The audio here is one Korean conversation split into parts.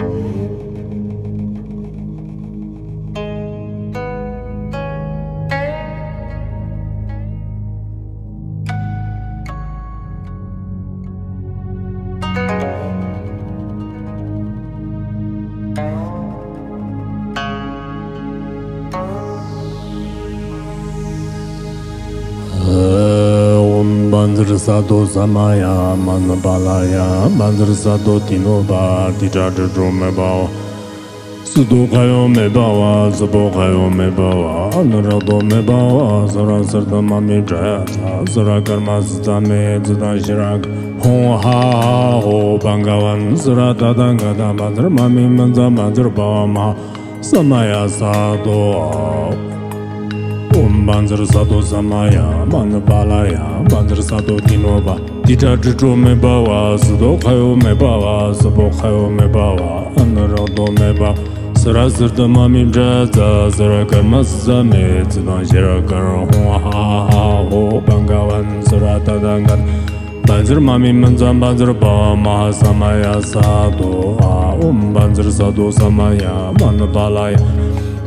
Mm-hmm. sādhu samāyā māna pālāyā māndhara sādhu tīno bā tīchā chacho mē bāwa sūdhu khayo mē bāwa sāpo khayo mē bāwa nirādhu mē bāwa sārā sārta māmi chāyā sā sārā karmā sītā mē dzidā shirāk hōng hā hā hō Banzer Sado Samaya, Man Balaya, Banzer Sado Kinova, Dita Jujo Me Bawa, Sudo Khayo Me Bawa, Sabo Khayo Me Bawa, Anra Do Me Bawa, Sera Zirda Mami Jaza, Zara Karma Zame, Tino Jira Karo Hoa Ha Ha Ha Ho, Banga Wan Sera Tadangan, Banzer Mami Manzan Banzer Ba, Maha Samaya Sado, Aum Sado Samaya, Man Balaya,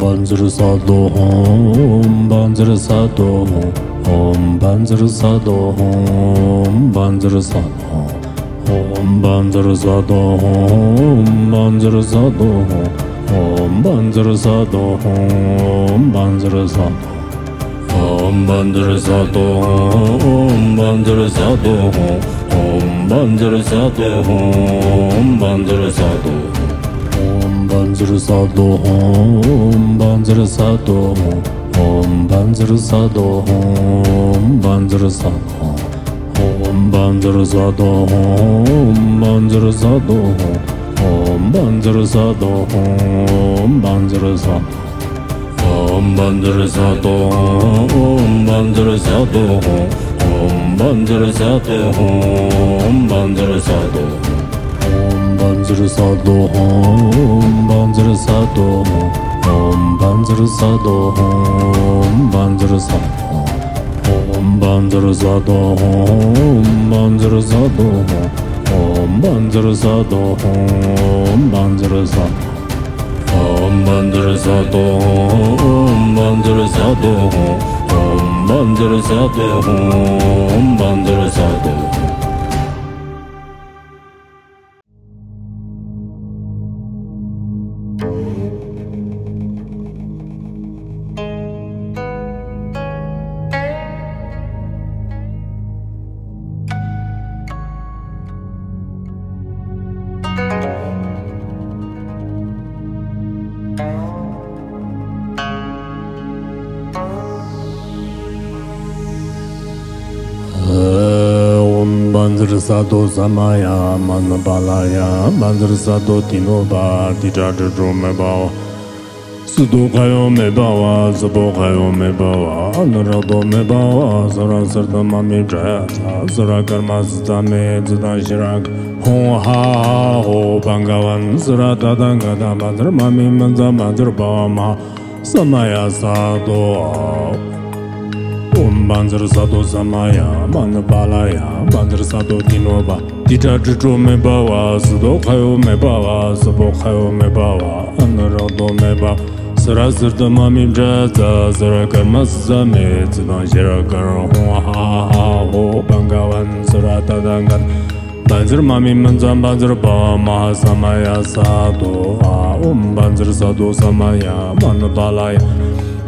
반지를 사도 홈 반지를 사도 홈 반지를 사도 홈 반지를 사도 홈 반지를 사도 홈 반지를 사도 홈 반지를 사도 홈 반지를 사도 홈 반지를 사도 홈 반지를 사도 홈 반지를 사도 홈 반지를 사도 반지를 사도 옴 반지를 사도 옴 반지를 사도 옴 반지를 사도 옴 반지를 사도 옴 반지를 사도 옴 반지를 사도 옴 반지를 사도 옴 반지를 사도 옴 반지를 사도 옴 반지를 사도 옴 반지를 사도 반지를 사도 홈 반지를 사도 홈 반지를 사도 홈 반지를 사도 홈 반지를 사도 홈 반지를 사도 홈 반지를 사도 홈 반지를 사도 홈 반지를 사도 홈 반지를 사도 홈 반지를 사도 홈 반지를 사도 mandir sa samaya man balaya mandir sa do tino ba ti ja ba su do ga me ba wa za bo me ba wa na do me ba wa ma me ja me ho ha ho da ma mi ba ma sa ma banzar sa do samaya mang balaya banzar sa do dinoba dita dito me bawa su do khayo me bawa su bo khayo me bawa anaro do me ba sara zurdo mami ja za zara ka mas za me tsuno jero ka ro ho bangawan mami samaya um samaya man balaya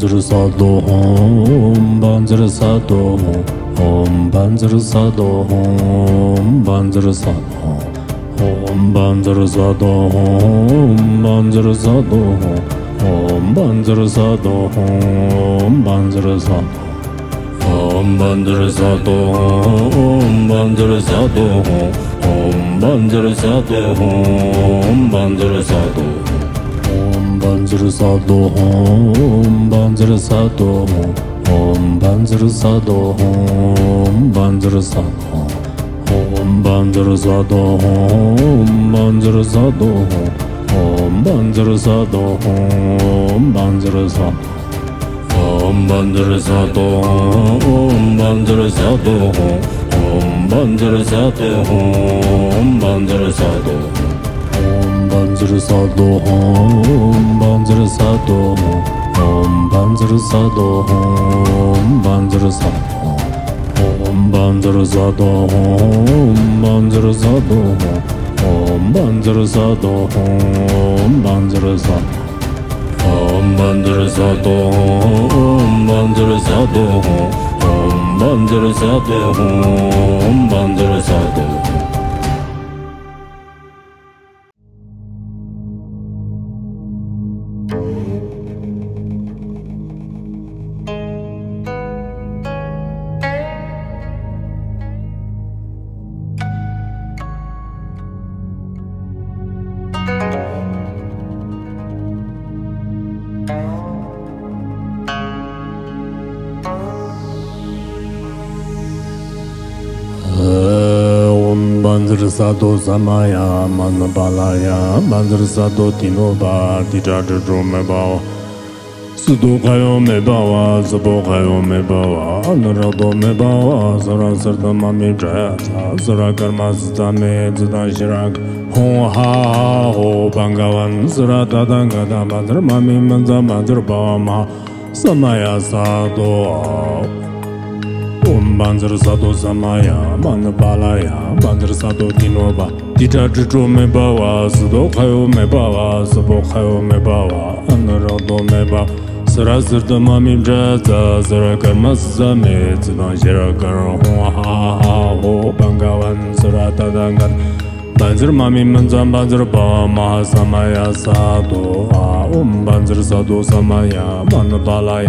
banzer sado om banzer sado om banzer sado om banzer sado om banzer sado om banzer sado om banzer sado om banzer sado Om Bandar Sadhu Om Bandar Sadhu Om Bandar Sadhu Om Bandar Sadhu 반지르사도 홈 반지르사도 홈 반지르사도 홈 반지르사도 홈 반지르사도 홈 반지르사도 홈 반지르사도 홈 반지르사 도홈 반지르사도 홈 반지르사도 홈 반지르사도 홈 반지르사도 반지를 사도 홈 반지를 사도 홈 반지를 사도 홈 반지를 사도 홈 반지를 사도 홈 반지를 사도 홈 반지를 사도 홈 반지를 사도 홈 반지를 사도 홈 반지를 사도 홈 반지를 사도 홈 반지를 사도 sado samaya manna balaya mandra sado tino ba tita tito me bawa sudo kayo me bawa sabo kayo me bawa narado me bawa sara sarta mami jayata sara karma sita me zita shirak hon ha ha ho bangawan sara tadanga da mandra mami manza mandra bawa ma samaya sado Banzir sado samaya man balaya Banzir sado kinoba Ti cha chi cho me bawa Si do khayo me bawa Si po khayo me bawa An ra do me bawa Sra srta mami mzha tsa Sra kar ma sza me Tsi dan shira ha ha Ho banga wan mami man Ma samaya samaya man balaya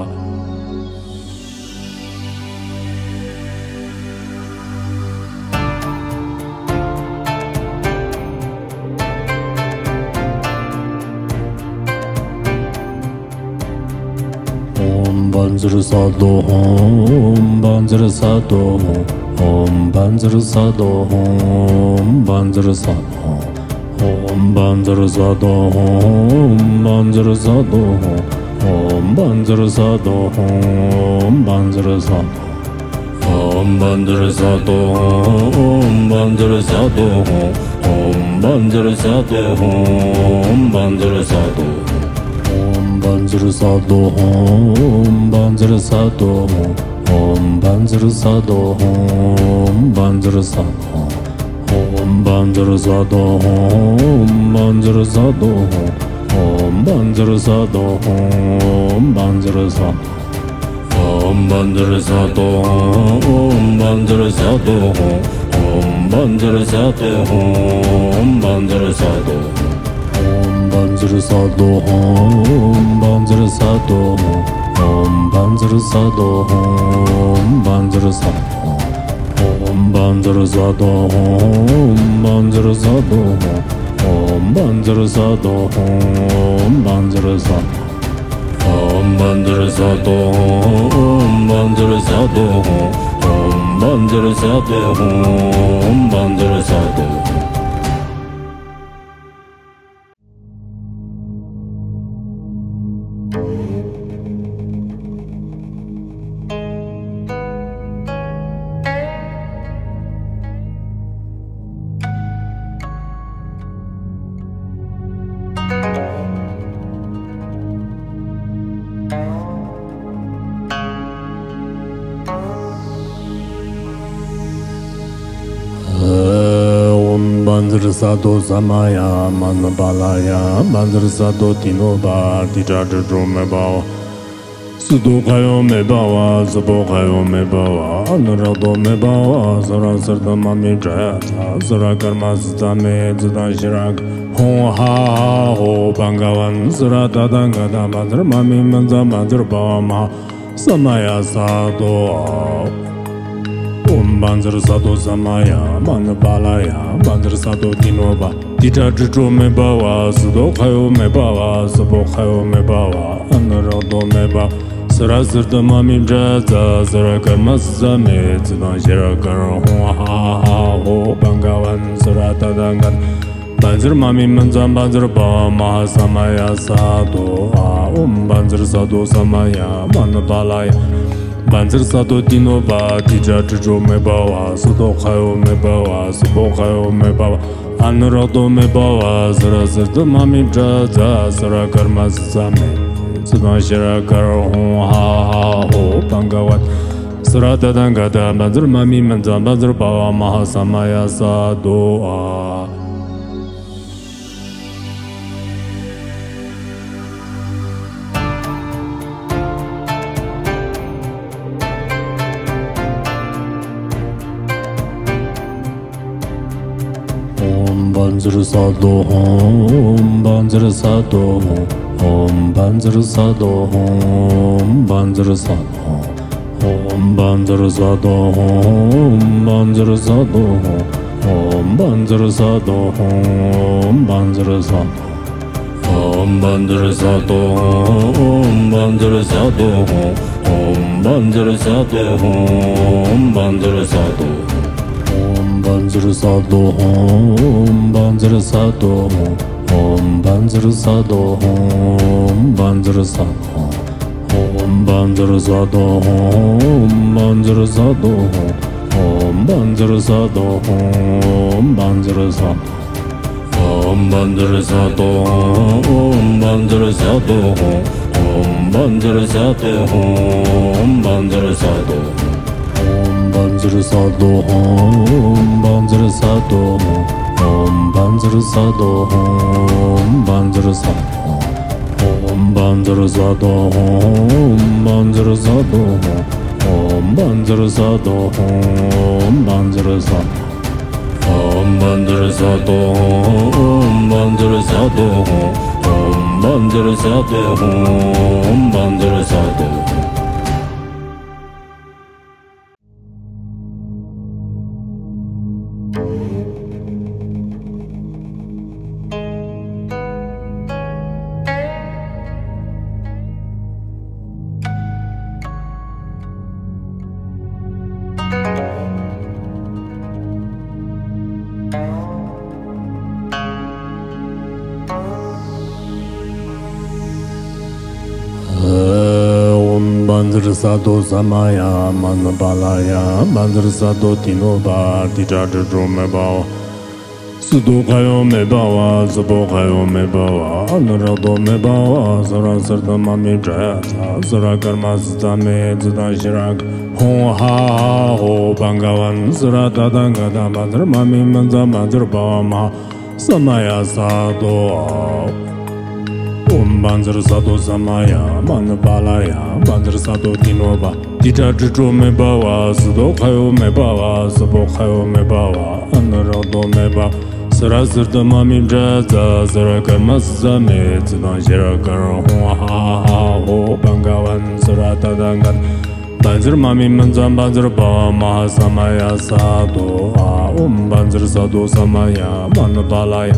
banzur sa do hom banzur sa do hom banzur sa 반지를 사도 홈 반지를 사도 홈 반지를 사도 홈 반지를 사도 홈 반지를 사도 홈 반지를 사도 홈 반지를 사도 홈 반지를 사도 홈 반지를 사도 홈 반지를 사도 홈 반지를 사도 홈 반지를 사도 반지르사도 홈 반지르사도 홈 반지르사도 홈 반지르사 홈 반지르사도 홈 반지르사도 홈 반지르사도 홈 반지르사 홈 반지르사도 홈 반지르사도 홈 반지르사도 홈 반지르사도 sado samaya man balaya manza sado tino ba di cha cha cho me ba wa sudo kayo me ba wa sabo kayo me ba wa nara do me ba wa sara sarta ma me jaya ta sara karma sita me zita shirak hon ha ho bangawan sara tadanga da manza ma me manza manza ba wa ma samaya sado banzar zado zamaya man balaya banzar zado dinoba dita dito me bawa zudo khayo me bawa zbo khayo me bawa anaro do me ba sara zirda mamim ja za zara karmaz zame zna jera karo ho ha ha ho bangawan sara tadangan banzar mamim man zam banzar ba sado um man balaya Manzir sa do di no ba Ki ja ju jo me ba wa Su do kha yo me ba wa Su bo kha yo me ba wa An ra do me ba wa Zara zir do bja za Zara kar ma zi za me kar ha ha ho ba wa 반지를 사도 홈 반지를 사도 홈 반지를 사도 홈 반지를 사도 홈 반지를 사도 홈 반지를 사도 홈 반지를 사도 홈 반지를 사도 옴 반지를 사도 옴 반지를 사도 옴 반지를 사도 옴 반지를 사도 반지를 사도 홈 반지를 사도 홈 반지를 사도 홈 반지를 사도 홈 반지를 사도 홈 반지를 사도 홈 반지를 사도 홈 반지를 사도 홈 반지를 사도 홈 반지를 사도 홈 반지를 사도 홈 반지를 사도 반지를 사도 홈 반지를 사도 홈 반지를 사도 홈 반지를 사도 홈 반지를 사도 홈 반지를 사도 홈 반지를 사도 홈 반지를 사도 홈 반지를 사도 홈 반지를 사도 홈 반지를 사도 홈 반지를 사도 Sado Samaya Man Balaya Mandir Sado Tino Bar Dija Dijo Me Bawa Sudo Kayo Me Bawa Zubo Kayo Me Bawa Anurado Me Bawa Zara Sarta Mami Jaya Tha Zara Karma Zita Me Zita Shirak Ho Ha Ha Ho Bangawan Zara Tata Gada Mandir Mami Manza Mandir Bawa Ma Samaya Sado Banzir sado samaya man balaya Banzir sado dinoba Di cha chucho me bawa Sido khayo me bawa Sibo khayo me bawa An rao to me bawa Sra srta mami mchaza Sra kamaz sza me zinan shirakar Hon ha ha ha ho Bangawan sra ta dangan Banzir mami mnzan banzir ba Maha samaya sado a um banzir sado samaya man balaya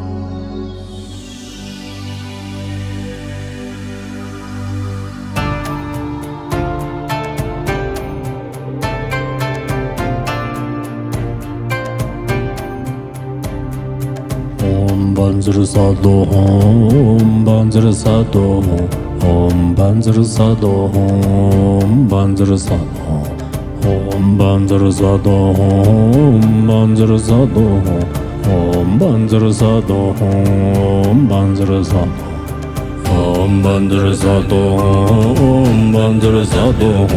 반지를 사도 홈 반지를 사도 홈 반지를 사도 홈 반지를 사도 홈 반지를 사도 홈 반지를 사도 홈 반지를 사도 홈 반지를 사도 옴 반지를 사도 옴 반지를 사도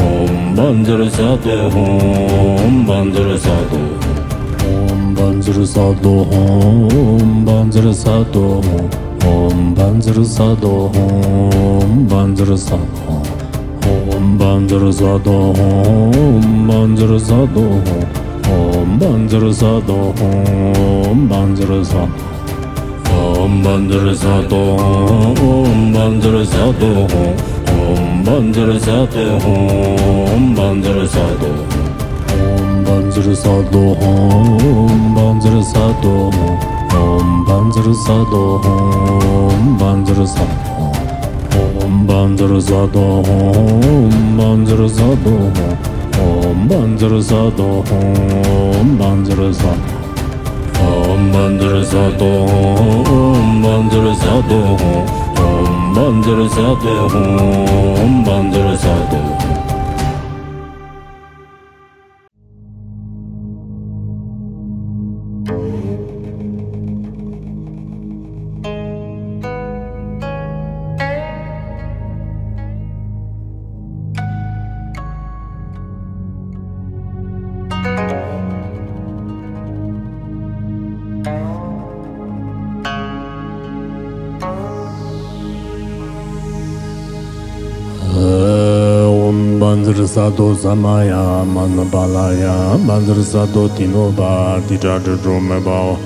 옴 반지를 사도 옴 반지를 사도 반지를 사도 홈 반지를 사도 홈 반지를 사도 홈 반지를 사도 홈 반지를 사도 홈 반지를 사도 홈 반지를 사도 홈 반지를 사도 홈 반지를 사도 홈 반지를 사도 홈 반지를 사도 홈 반지를 사도 ॐ बन्जर सदो ॐ बन्जर सदो ॐ बन्जर सदो ॐ बन्जर सदो ॐ बन्जर सदो ॐ बन्जर सदो ॐ बन्जर सदो ॐ बन्जर सदो ॐ बन्जर सदो ॐ बन्जर सदो ॐ बन्जर सदो ॐ बन्जर सदो Mandrasado Samaya Manabalaya Mandrasado Tinoba Dijadro Mebao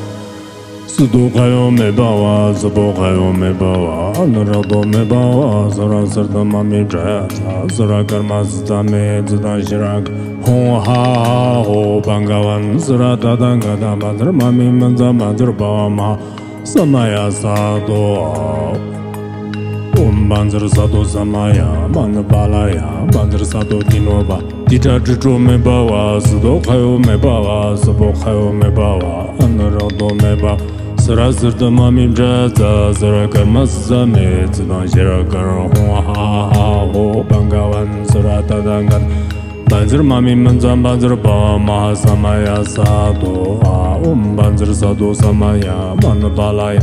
Sudo Kayo Mebawa Zabo Kayo Mebawa Anurado Mebawa Zara Mami Mejayata Zara Karma Me Zidan Shirak Hon Ha Ha Ho Bangawan Zara Tadangada Manza Madra Bawa Ma Samaya Sado banzar sa do samaya man balaya banzar sa dinoba dita dito me bawa sa do khayo me bawa sa bo khayo me bawa anara do me ba sara zurda mamim ja za zara kamaz za me tsna jera kar ho ha ha ho bangawan sara ta dangar banzar manzan man za banzar ba ma samaya sa a um banzar sa do samaya man balaya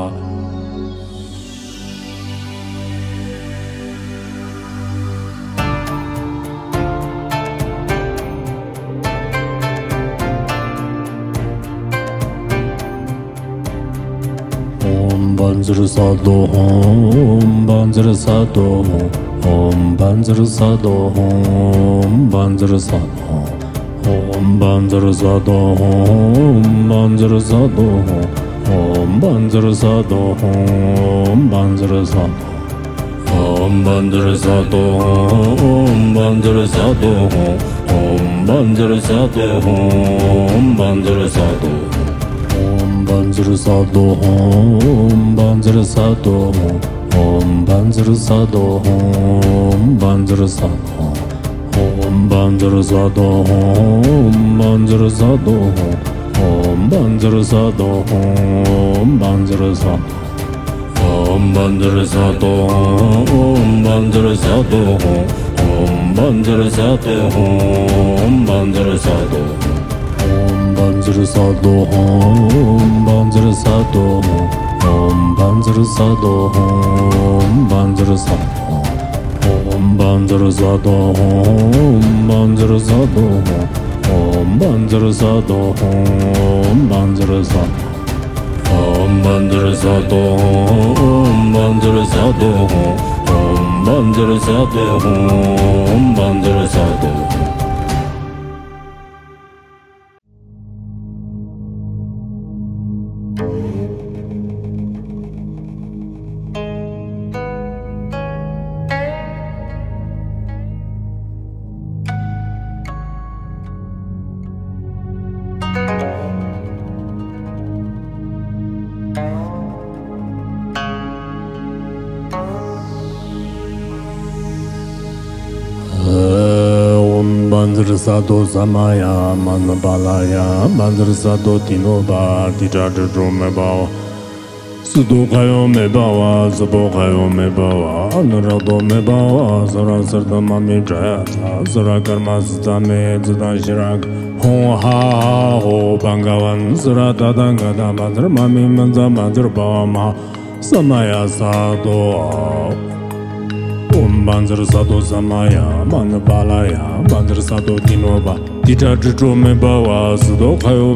반지를 사도 홈 반지를 사도 홈 반지를 사도 홈 반지를 사도 홈 반지를 사도 홈 반지를 사도 홈 반지를 사도 홈 반지를 사도 옴 반지를 사도 옴 반지를 사도 옴 반지를 사도 옴 반지를 사도 반지를 사도 홈 반지를 사도 홈 반지를 사도 홈 반지를 사도 홈 반지를 사도 홈 반지를 사도 홈 반지를 사도 홈 반지를 사도 홈 반지를 사도 홈 반지를 사도 홈 반지를 사도 홈 반지를 사도 반지를 사도 홈 반지를 사도 홈 반지를 사도 홈 반지를 사도 홈 반지를 사도 홈 반지를 사도 홈 반지를 사도 홈 반지를 사도 홈 반지를 사도 홈 반지를 사도 홈 반지를 사도 홈 반지를 사도 sado samaya manu balaya mandir sado tino bar tija jiru me bawa sudo kayo me bawa zubo kayo me bawa anurado me bawa zara sarda mami jayata zara karma sita me zita hon ha ha ho bangawan mami manza bawa ma samaya Om Banzar Sato Samaya Manga Balaya Banzar Sato Dinoba Dita Dito Mebawa Sido Khayo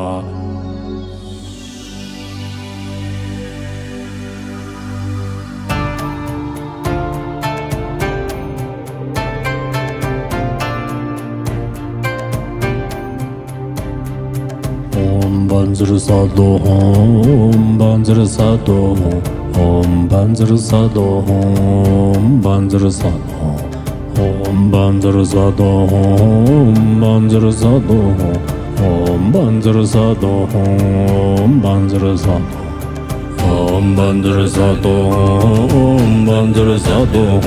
반지를 사도 홈 반지를 사도 홈 반지를 사도 홈 반지를 사도 홈 반지를 사도 홈 반지를 사도 홈 반지를 사도 홈 반지를 사도 홈 반지를 사도 홈 반지를 사도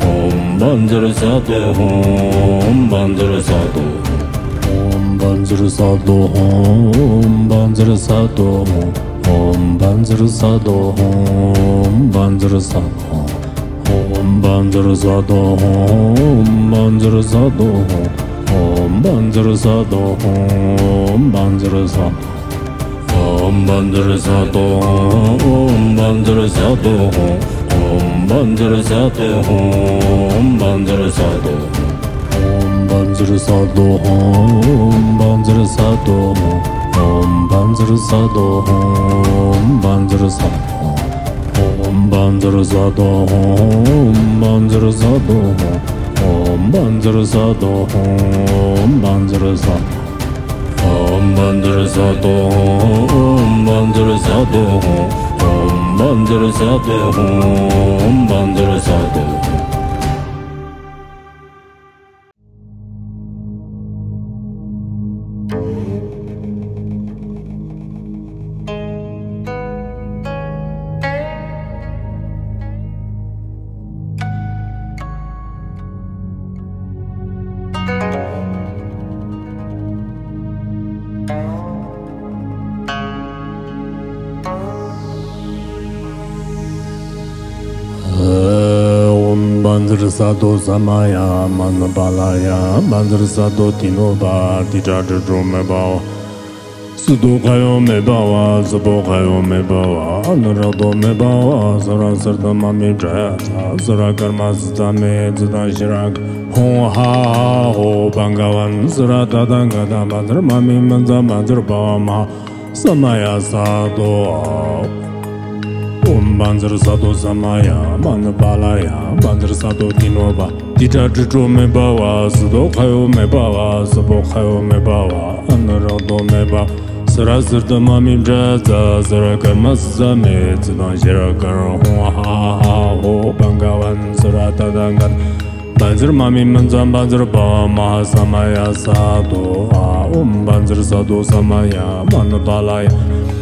홈 반지를 사도 홈 반지를 사도 반지를 사도 홈 반지를 사도 홈 반지를 사도 홈 반지를 사도 홈 반지를 사도 홈 반지를 사도 홈 반지를 사도 홈 반지를 사도 홈 반지를 사도 홈 반지를 사도 홈 반지를 사도 홈 반지를 사도 반지를 사도 홈 반지를 사도 홈 반지를 사도 홈 반지를 사도 홈 반지를 사도 홈 반지를 사도 홈 반지를 사도 홈 반지를 사도 홈 반지를 사도 홈 반지를 사도 홈 반지를 사도 홈 반지를 사도 sādhu samāyā māna pālāyā māndara sādhu tīno bā tīchā chacho mē bāwa sūdhu khayo mē bāwa sūpo khayo mē bāwa nirādhu mē bāwa sarā sartha māmi chāyā sā sarā sita mē dzidhā shirāka hōng hā hā hō pāṅgāvān sarā tātā gātā māndara māmi māndara Om Banzar Sato Samaya Mang Balaya Banzar Sato Dinova Dita Dito Me Bawa Sudo Khayo Me Bawa Me Me Sara Sara Sara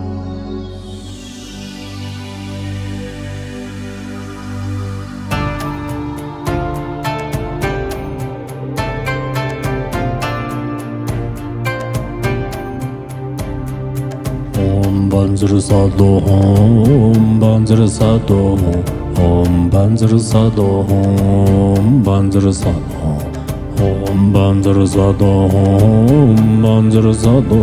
Banjra Sadho Om Banjra Sadho Om Banjra Sadho Om Banjra Sadho Om Banjra Sadho Om Banjra Sadho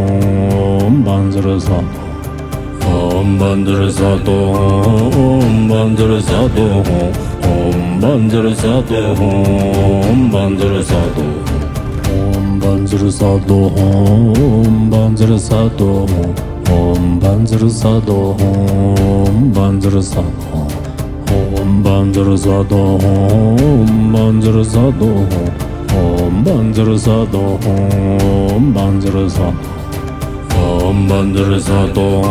Om Banjra Sadho Om Banjra Sadho Om Banjra Sadho Om Banjra Sadho Om Banjra Sadho Om Banjra Sadho 반지를 사도 홈 반지를 사도 홈 반지를 사도 홈 반지를 사도 홈 반지를 사도 홈 반지를 사도 홈 반지를 사도 홈 반지를 사도 홈 반지를 사도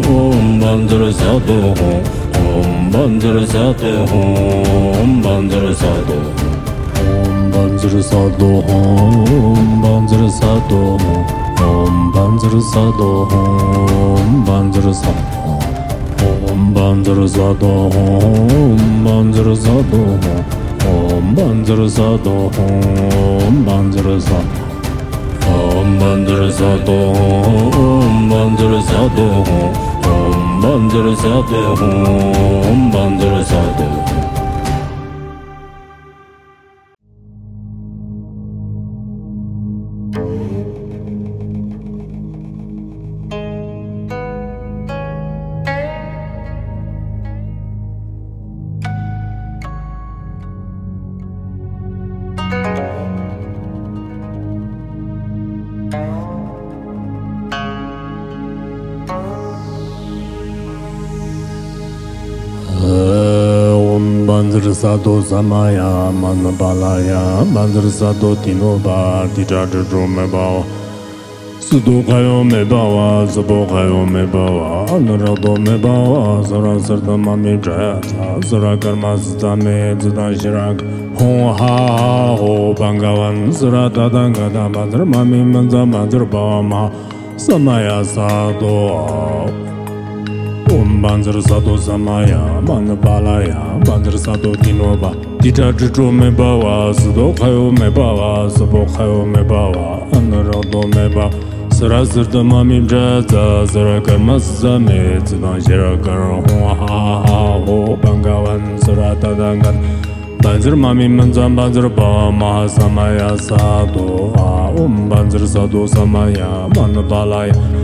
홈 반지를 사도 홈 반지를 사도 홈 반지를 사도 반지를 사도 홈 반지를 사도 홈 반지를 사도 홈 반지를 사도 홈 반지를 사도 홈 반지를 사도 홈 반지를 사도 홈 반지를 사도 홈 반지를 사도 홈 반지를 사도 홈 반지를 사도 홈 반지를 사도 sādhu samāyā māna pālāyā māndhara sādhu tīno bā tīchā chacho mē bāwa sūdhu khayo mē bāwa sāpo khayo mē bāwa nirādhu mē bāwa sārā sārta māmi chayatā sārā karmā sītā mē dzidā shirāk hōng hā hā hō pāṅgāvān sārā tātā gātā māndhara māmi māndhā banzar sa do samaya man balaya banzar sa do dinoba dita dito me bawa so do khayo me bawa so bo khayo me bawa anaro do me ba sara zurda mamim ja za zara kamaz za me tsna jera kar wa ha ha ho bangawan sara ta dangan banzar mamim samaya samaya man balaya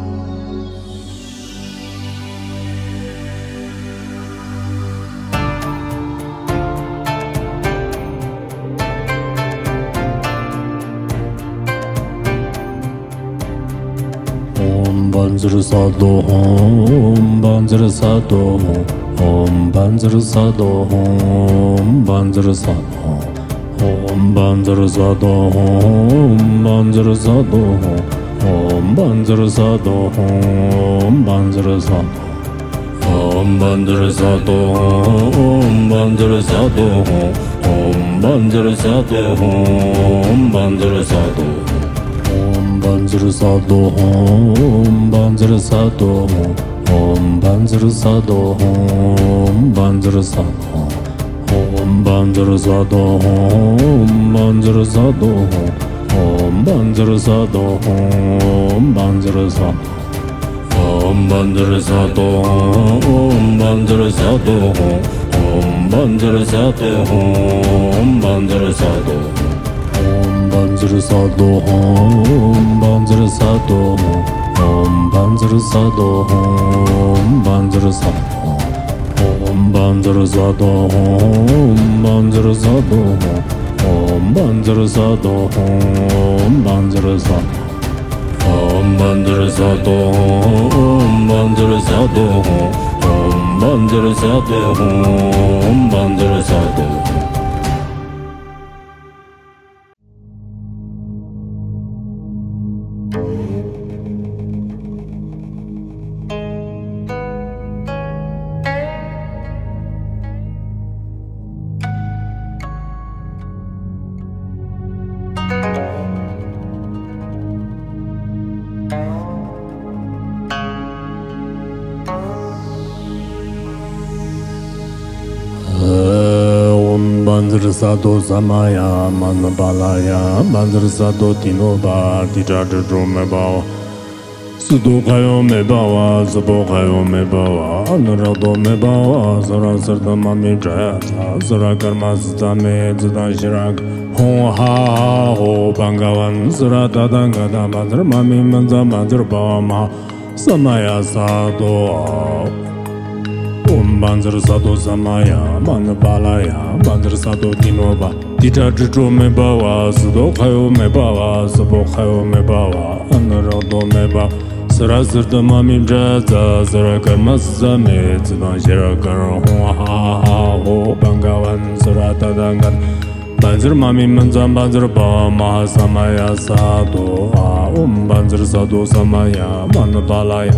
반지르사도 옴 반지르사도 옴 반지르사도 옴 반지르사도 옴 반지르사도 옴 반지르사도 옴 반지르사도 옴 반지르사도 옴 반지르사도 옴 반지르사도 옴 반지르사도 옴 반지르사도 반지를 사도 홈 반지를 사도 홈 반지를 사도 홈 반지를 사도 홈 반지를 사도 홈 반지를 사도 홈 반지를 사도 홈 반지를 사도 홈 반지를 사도 홈 반지를 사도 홈 반지를 사도 홈 반지를 사도 반지르사도 홈 반지르사도 홈 반지르사도 홈 반지르사도 홈 반지르사도 홈 반지르사도 홈 반지르사도 홈 반지르사도 홈 반지르사도 홈 반지르사도 홈 반지르사도 홈 반지르사도 Mandrasado Samaya Manabalaya Mandrasado Tinoba Tijadrumebao Sudokayo Mebawa Zabokayo Mebawa Anurado Mebawa Zara Sardama Mijayata Zara Karma Zdame Zidan Shirak Hon Ha Ho Bangavan Zara Tadangada Madrama Mimanza Madrabama Samaya Sado Samaya Sado banzar zado zamaya man balaya banzar zado dinoba dita dito me bawa zodo khayo me bawa zobo khayo me bawa anaro do me ba sara zirda mamim ja za zara karmaz zame tsna jera karo ho ho bangawan tadangan samaya sado man balaya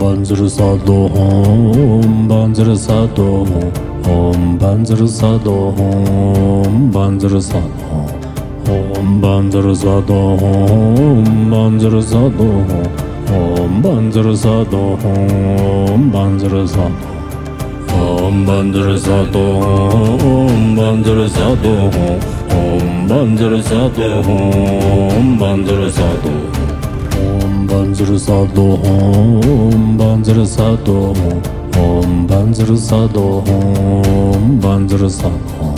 Banzer Sado Home Banzer Sado Home Banzer Sado Home Banzer Sado Home Banzer Sado Home Banzer Sado Home Banzer Sado Home Banzer Sado Om Banzer Sado Om Banzer Sado Om Banzer Sado Om Banzer Sado 반지를 사도 홈 반지를 사도 홈 반지를 사도 홈 반지를 사도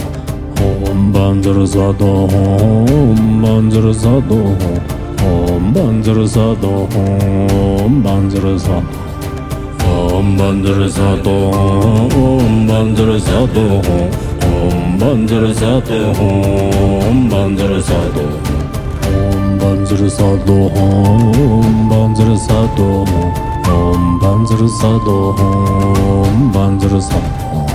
홈 반지를 사도 홈 반지를 사도 홈 반지를 사도 홈 반지를 사도 홈 반지를 사도 홈 반지를 사도 홈 반지를 사도 홈 반지를 사도 반지를 사도 홈 반지를 사도 홈 반지를 사도 홈 반지를 사도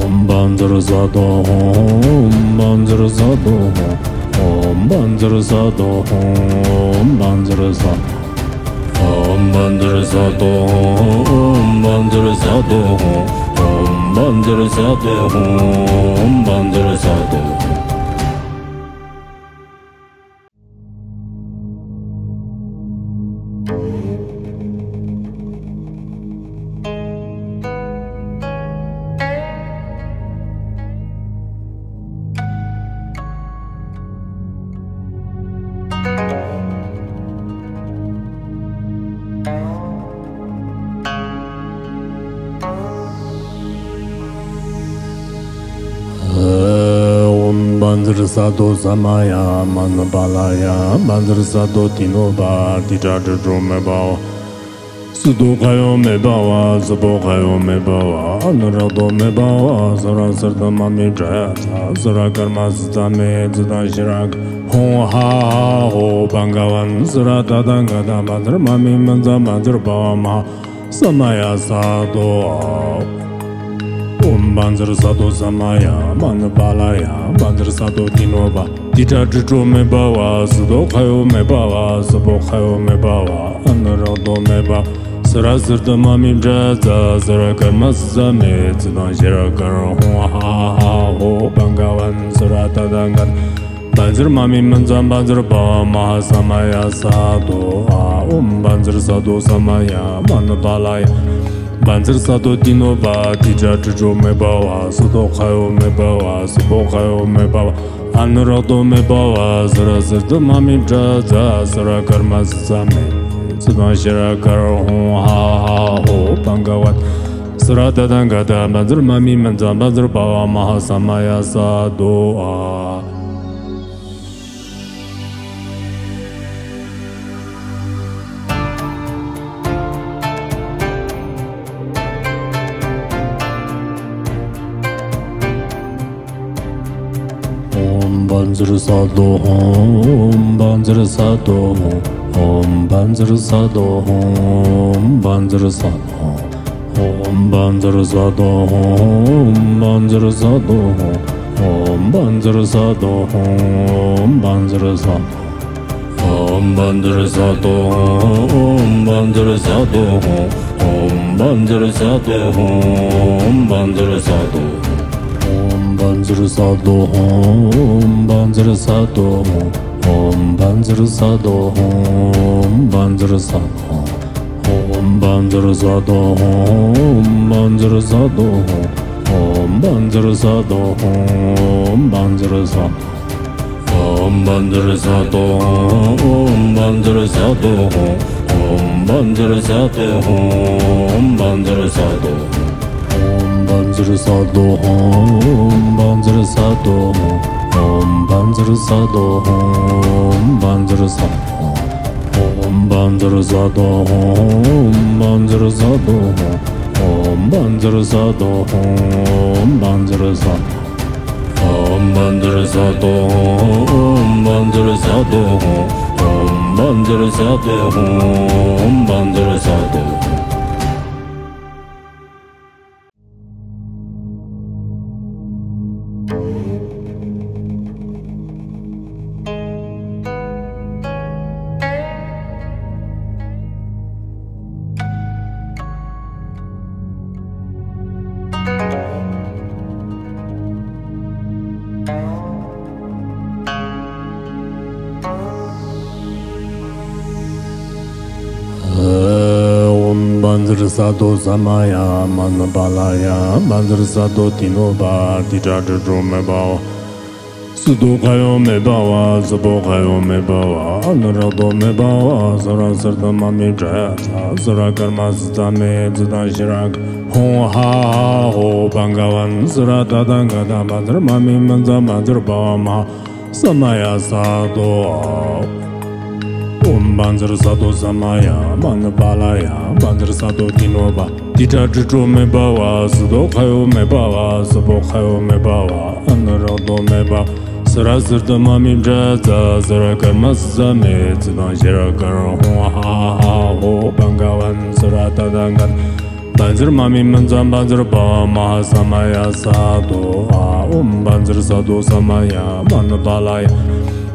홈 반지를 사도 홈 반지를 사도 홈 반지를 사도 홈 반지를 사도 홈 반지를 사도 홈 반지를 사도 홈 반지를 사도 홈 반지를 mandr sado samaya man balaya mandr sado tino ba ti ta ta dro me Banzar sato samaya, manga balaya, banzar sato tinoba Dita dhito me bawa, sato khayo me bawa, me bawa, me ba Sara mami dhaza, sara karma sami, tsidan ha ha ho Banga wan sara mami manzan, banzer sa do dino ba ti ja ju jo me ba wa su do kha yo me ba wa su bo kha yo me ba wa an ro do me ba wa zra 반지를 사도 홈 반지를 사도 홈 반지를 사도 홈 반지를 사도 홈 반지를 사도 홈 반지를 사도 홈 반지를 사도 홈 반지를 사도 옴 반지를 사도 옴 반지를 사도 옴 반지를 사도 옴 반지를 사도 반지를 사도 홈 반지를 사도 홈 반지를 사도 홈 반지를 사도 홈 반지를 사도 홈 반지를 사도 홈 반지를 사도 홈 반지를 사도 홈 반지를 사도 홈 반지를 사도 홈 반지를 사도 홈 반지를 사도 반지를 사도 홈 반지를 사도 홈 반지를 사도 홈 반지를 사도 홈 반지를 사도 홈 반지를 사도 홈 반지를 사도 홈 반지를 사도 홈 반지를 사도 홈 반지를 사도 홈 반지를 사도 홈 반지를 사도 Sado samaya Man Balaya Mandr Sado Tino Ba Di Dra Dra Me Ba Wa Sudo Gayo Me Ba Wa Zabo Gayo Me Ba Wa Nara Me Ba Wa Zara Zarda Ma Me Dra Ya Zara Karma Zda Me Zda Jirak Ho Ha Ha Ho bangawan Wan Zara Da Da Nga Da Mandr Ma Me Ma Samaya Sado oom banjir sado samaya man balaya banjir sado kinoba ti cha chucho me bawa khayo me bawa sbo khayo me bawa an rado me bawa sra srta mami karma sza me zidan shirakar ho ha ha ho tadangan maha samaya samaya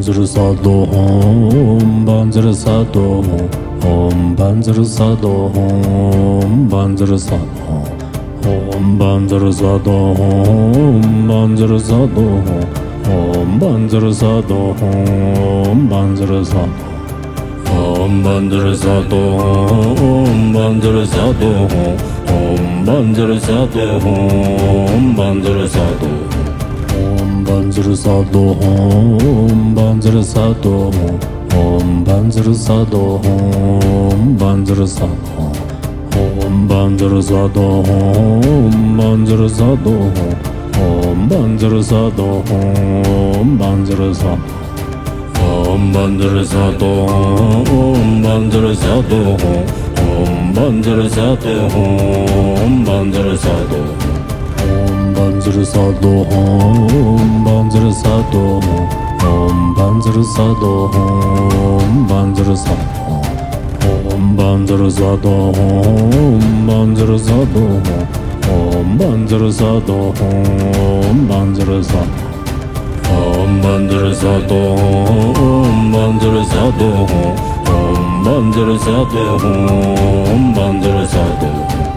반지를 사도 홈 반지를 사도 홈 반지를 사도 홈 반지를 사도 홈 반지를 사도 홈 반지를 사도 홈 반지를 사도 홈 반지를 사도 홈 반지를 사도 홈 반지를 사도 홈 반지를 사도 홈 반지를 사도 반지를 사도 홈 반지를 사도 홈 반지를 사도 홈 반지를 사도 홈 반지를 사도 홈 반지를 사도 홈 반지를 사도 홈 반지를 사도 홈 반지를 사도 홈 반지를 사도 홈 반지를 사도 홈 반지를 사도 반지를 사도 홈 반지를 사도 홈 반지를 사도 홈 반지를 사도 홈 반지를 사도 홈 반지를 사도 홈 반지를 사도 홈 반지를 사도 홈 반지를 사도 홈 반지를 사도 홈 반지를 사도 홈 반지를 사도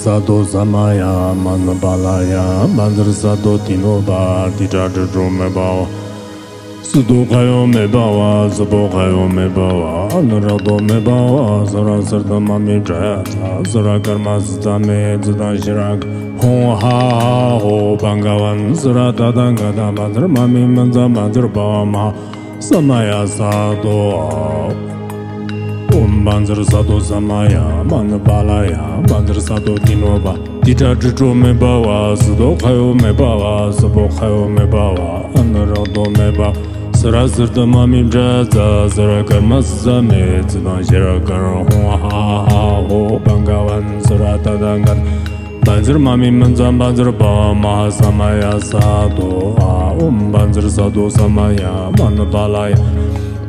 sado samaya manu balaya mandir sado tino bar tija jiru me bawa sudo kayo me bawa zubo kayo me bawa anurado me bawa zara sarda mami jayata zara karma sita hon ha ha ho bangawan zara tadan gada mami manza mandir bawa samaya Banzar sato samaya, mang balaya, banzar sato dinoba Tita dhito me bawa, sudo khayo me bawa, sabo khayo me bawa, anarado me bawa Sara sirta mami mjaza, sara kama sami, tsidang shira karo hua ha ha ho Bangawan sara tadangan, banzar mami manzan banzar ba, maha samaya sato Om banzar sato samaya, mang balaya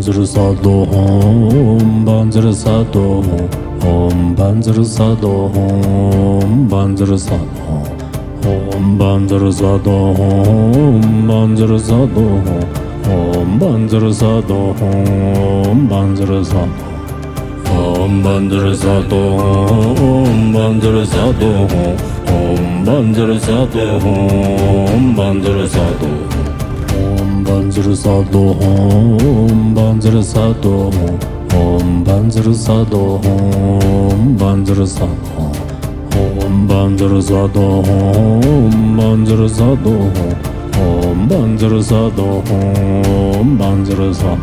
반절 사도 옴 반절 사도 옴 반절 사도 옴 반절 사도 옴 반절 사도 옴 반절 사도 옴 반절 사도 옴 반절 사도 옴 반절 사도 옴 반절 사도 옴 반절 사도 옴 반절 사도 반지를 사도 홈 반지를 사도 홈 반지를 사도 홈 반지를 사도 홈 반지를 사도 홈 반지를 사도 홈 반지를 사도 홈 반지를 사도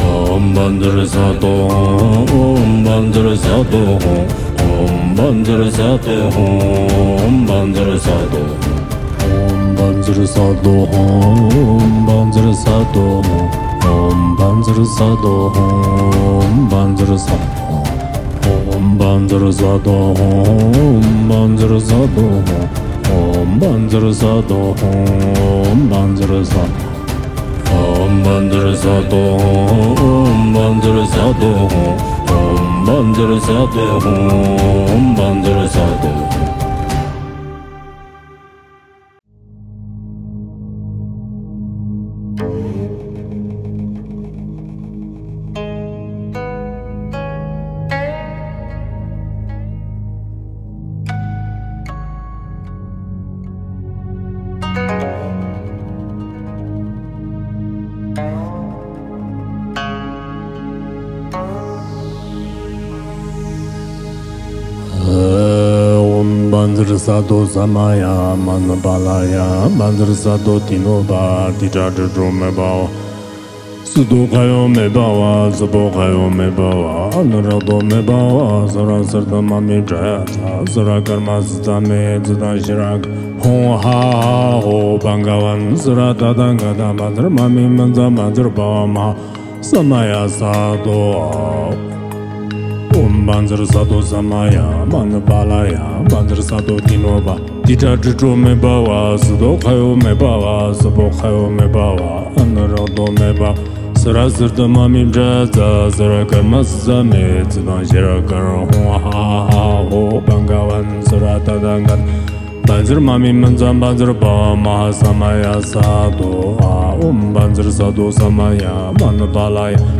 홈 반지를 사도 홈 반지를 사도 홈 반지를 사도 홈 반지를 사도 반지를 사도 홈 반지를 사도 홈 반지를 사도 홈 반지를 사도 홈 반지를 사도 홈 반지를 사도 홈 반지를 사도 홈 반지를 사도 홈 반지를 사도 홈 반지를 사도 홈 반지를 사도 홈 반지를 사도 sādhu samāyā māna pālāyā māndhara sādhu tīno bā tīchā chacho mē bāwa sūdhu khayo mē bāwa sūpo khayo mē bāwa nirādhu mē bāwa sūrā sārta māmi chāyā sā sūrā karmā sūtā mē dzidā shirāk hōng hā hā hō pāṅgāvān sūrā tātā ngātā māndhara māmi māndhā māndhara bāwa mā samāyā Banzir sado samaya man balaya Banzir sado kinoba Tichar chucho me bawa Sido khayo me bawa Sabo khayo me bawa An narado me bawa Sra zirta mami mchadza Sra kama sza me zirangira karo Hon ha ha ha ho bangawan sra tadangan Banzir mami man zan banzir Maha samaya sado sado samaya man balaya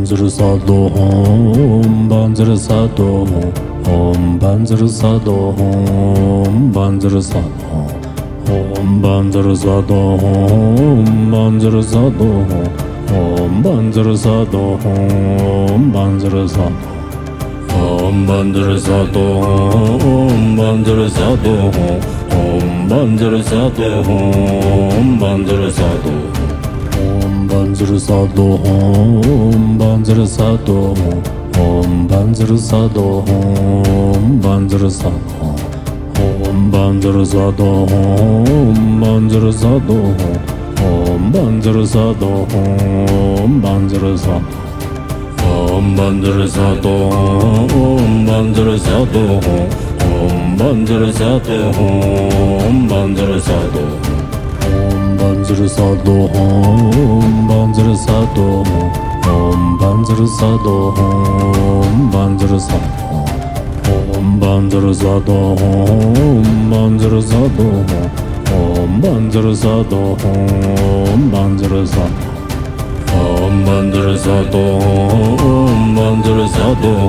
반절 사도 홈 반절 사도 홈 반절 사도 홈 반절 사도 홈 반절 사도 홈 반절 사도 홈 반절 사도 홈 반절 사도 홈 반절 사도 홈 반절 사도 홈 반절 사도 홈 반절 사도 반지를 사도 홈 반지를 사도 홈 반지를 사도 홈 반지를 사도 홈 반지를 사도 홈 반지를 사도 홈 반지를 사도 홈 반지를 사도 홈 반지를 사도 홈 반지를 사도 홈 반지를 사도 홈 반지를 사도 반지를 사도 홈 반지를 사도 홈 반지를 사도 홈 반지를 사도 홈 반지를 사도 홈 반지를 사도 홈 반지를 사도 홈 반지를 사도 홈 반지를 사도 홈 반지를 사도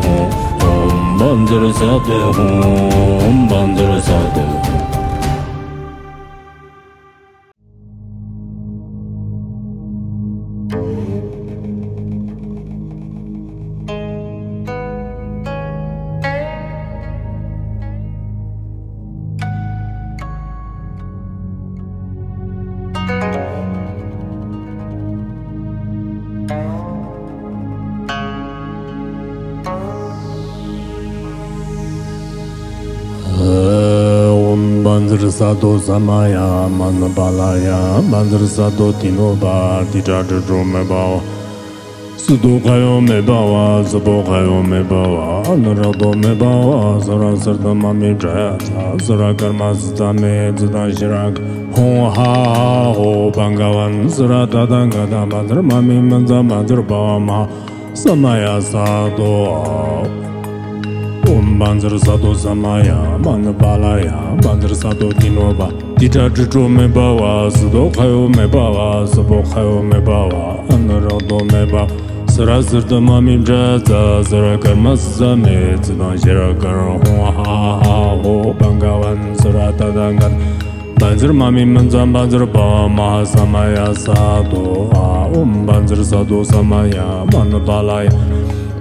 홈 반지를 사도 홈 반지를 사도 Madrasa do Samaya Manbalaya Madrasa do Tinoba Tijad Dromebao Sudo Kayo Mebawa Zabo Kayo Mebawa Anurado Mebawa Zara Sardama jaya Zara Karma Zdame Zdan Shirak ho Ha Ho Bangawan Zara Tadanga Damadar Mami Manza Madar Bama Samaya Sado Samaya Sado banzar sa do samaya mang bala ya banzar sa do dino ba dita dito me ba wa su do khayo me ba wa su bo khayo me ba wa anaro do me ba sara zurdo mami ja za zara karmas za me ha ha ho bangawan mami ma samaya samaya man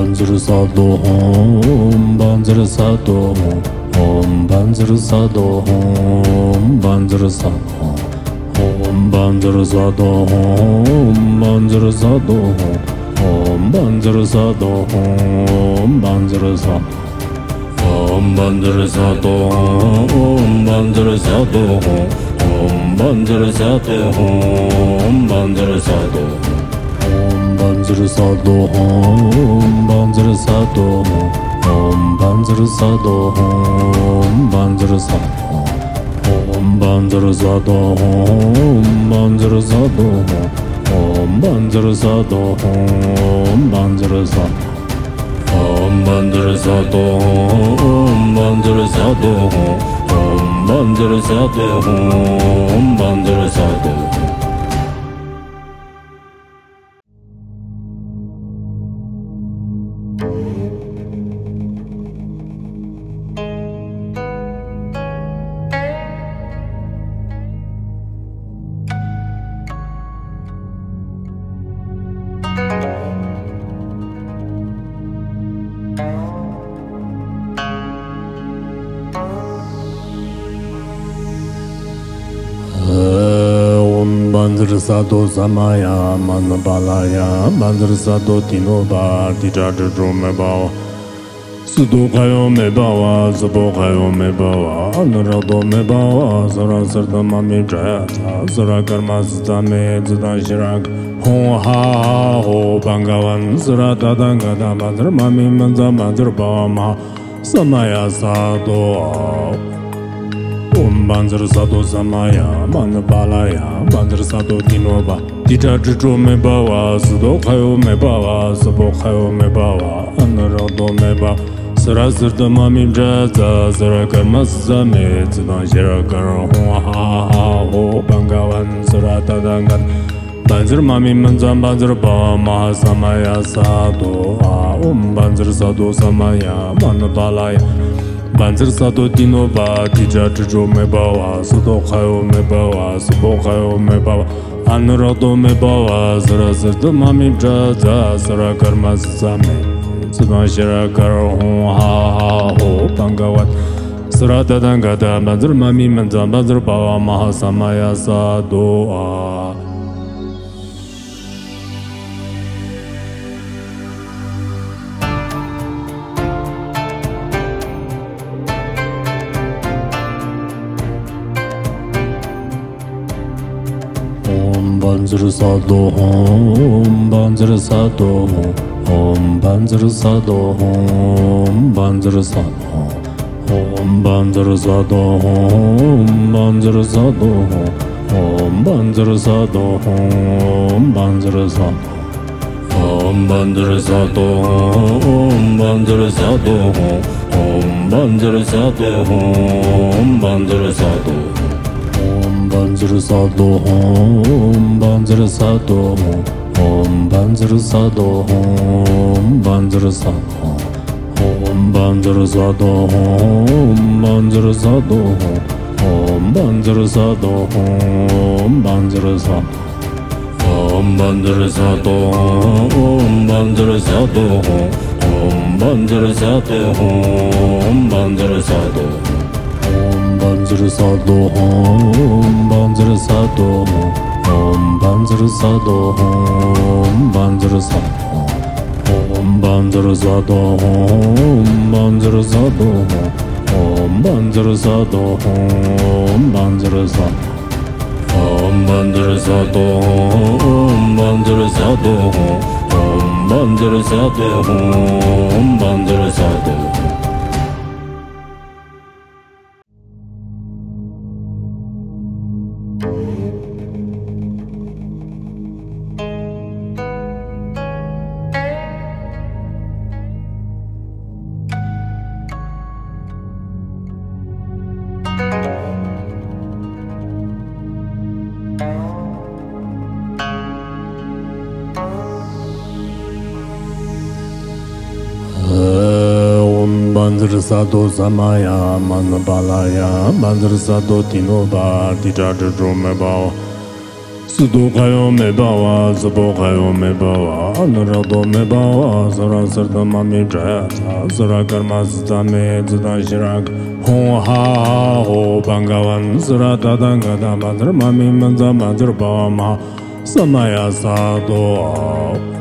반지를 사도 홈 반지를 사도 홈 반지를 사도 홈 반지를 사도 홈 반지를 사도 홈 반지를 사도 홈 반지를 사도 홈 반지를 사도 홈 반지를 사도 홈 반지를 사도 홈 반지를 사도 홈 반지를 사도 반지를 사도 홈 반지를 사도 홈 반지를 사도 홈 반지를 사도 홈 반지를 사도 홈 반지를 사도 홈 반지를 사도 홈 반지를 사도 홈 반지를 사도 홈 반지를 사도 홈 반지를 사도 홈 반지를 사도 դո զամայա ման բալայա մանդրսա դո տինո բա դիջաջում է բա Սուդուղայում է բա զբողայում է բա նրոդում է բա զորա սրտում ամի ջայա զորա կրմաս ծամե ձդան շրակ Հոնհա հո բանգավան զրա դադան գադամանդր մամի մնձամանդր բամա Սամայա սադո banzar zado zamaya man balaya banzar zado dinoba dita dito me bawa zodo khayo me bawa zobo khayo me bawa anaro do me ba sara zirda mamim ja za zara ho bangawan man balaya banzer sato do dino ba ki ja me bawa, wa su me bawa, wa su me bawa, wa an ro do me ba wa zara zar do ma mi ja za sara kar ha ha ho pangawat, nga wa sara da da nga da banzer ma mi sa ma 반지를 사도 홈 반지를 사도 홈 반지를 사도 홈 반지를 사도 홈 반지를 사도 홈 반지를 사도 홈 반지를 사도 홈 반지를 사도 홈 반지를 사도 홈 반지를 사도 홈 반지를 사도 홈 반지를 사도 반지를 사도 홈 반지를 사도 홈 반지를 사도 홈 반지를 사도 홈 반지를 사도 홈 반지를 사도 홈 반지를 사도 홈 반지를 사도 홈 반지를 사도 홈 반지를 사도 홈 반지를 사도 홈 반지를 사도 반지를 사도 홈 반지를 사도 홈 반지를 사도 홈 반지를 사도 홈 반지를 사도 홈 반지를 사도 홈 반지를 사도 홈 반지를 사도 홈 반지를 사도 홈 반지를 사도 홈 반지를 사도 홈 반지를 사도 Sado samaya Man Balaya Mandr Sado Tino Bar Dija Dijo Me Bawa Sudo Kayo Me Bawa Zubo Kayo Me Bawa Anurado Me Bawa Zara Zarda Mami Jaya Tha Zara Karma Zda Me Zda Shirak Ho Ha Ha Ho Bangawan Zara Dada Gada Mandr Mami Manza Mandr Bawa Ma Samaya Sado Ha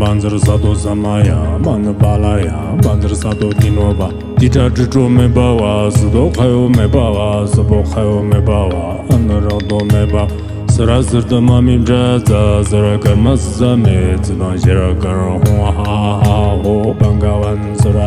banzar sado samaya man balaya banzar sado dinoba dita dito me bawa sado khayo me bawa sabo khayo me bawa anaro do me ba sara zurda mamim ja za zara kamaz za me tsan jera kan ha ha ho bangawan sara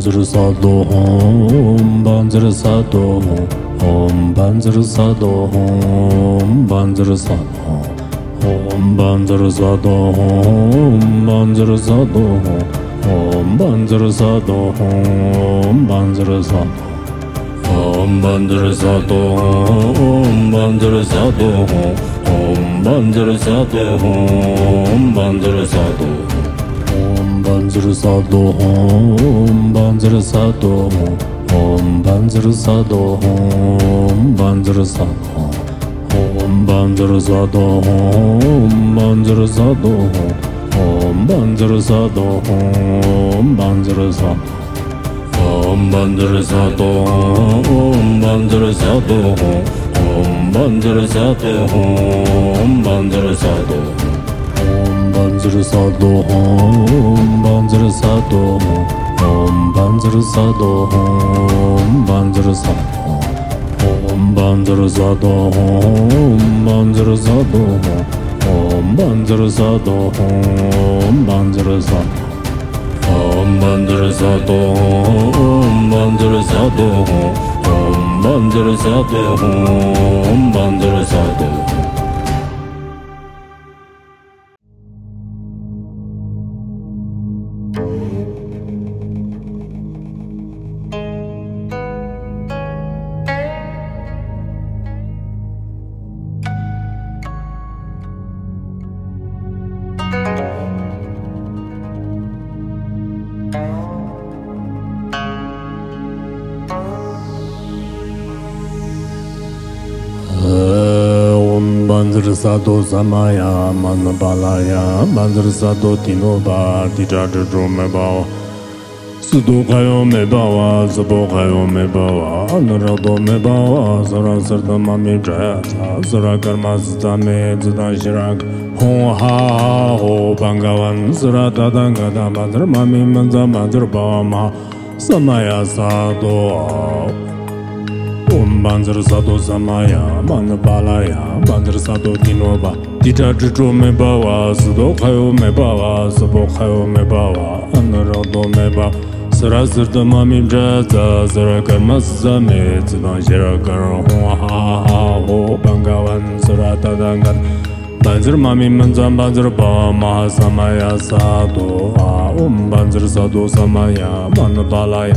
banzur sa do om banzur sa do om banzur sa do om 반지를 사도 홈 반지를 사도 홈 반지를 사도 홈 반지를 사도 홈 반지를 사도 홈 반지를 사도 홈 반지를 사도 홈 반지를 사도 홈 반지를 사도 홈 반지를 사도 홈 반지를 사도 홈 반지를 사도 반지를 사도 홈 반지를 사도 홈 반지를 사도 홈 반지를 사도 홈 반지를 사도 홈 반지를 사도 홈 반지를 사도 홈 반지를 사도 홈 반지를 사도 홈 반지를 사도 홈 반지를 사도 홈 반지를 사도 Zado samaya Man Balaya Man Zado Tino Ba Di Da Me bawa Wa Sudo Gayo Me bawa Wa Zabo Me bawa Wa Me bawa Sara Zara mami Ma Me Jaya Ta Zara Karma Zda Me Zda Jirak Ho Ha Ha Ho Bangawan sara Zara Da Da mami manza Ma Dara Ma Man Zama Dara Ma Samaya Zado banzar sa samaya man balaya banzar sa dinoba dita dito me bawa sa khayo me bawa sa khayo me bawa anara do me ba sara zarda mami ja za zara ka za me tsna jera ka ro ha ha ho bangawan sara ta da mami man za ba ma samaya a um samaya balaya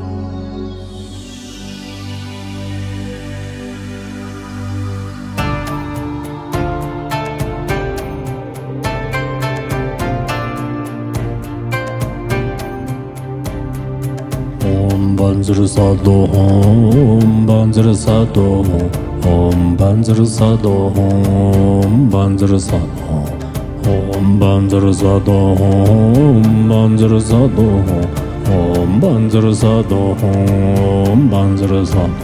반지를 사도 홈 반지를 사도 홈 반지를 사도 홈 반지를 사도 홈 반지를 사도 홈 반지를 사도 홈 반지를 사도 홈 반지를 사도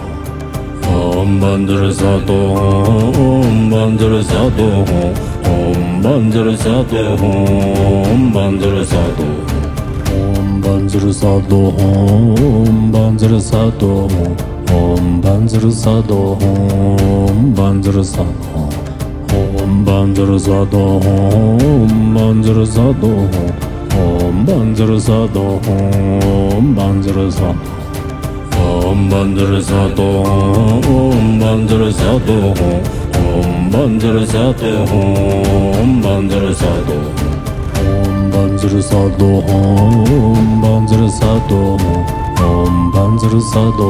홈 반지를 사도 홈 반지를 사도 홈 반지를 사도 홈 반지를 사도 반지를 사도 홈 반지를 사도 홈 반지를 사도 홈 반지를 사도 홈 반지를 사도 홈 반지를 사도 홈 반지를 사도 홈 반지를 사도 홈 반지를 사도 홈 반지를 사도 홈 반지를 사도 홈 반지를 사도 Om Banzara Sadho Om Banzara Sadho Om Banzara Sadho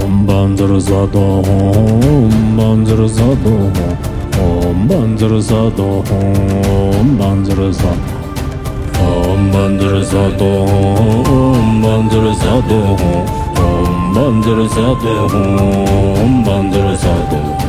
Om Banzara Sadho Om Banzara Sadho Om Banzara Sadho Om Banzara Sadho Om Banzara Sadho Om Banzara Sadho Om Banzara Sadho Om Banzara Sadho Om Banzara Sadho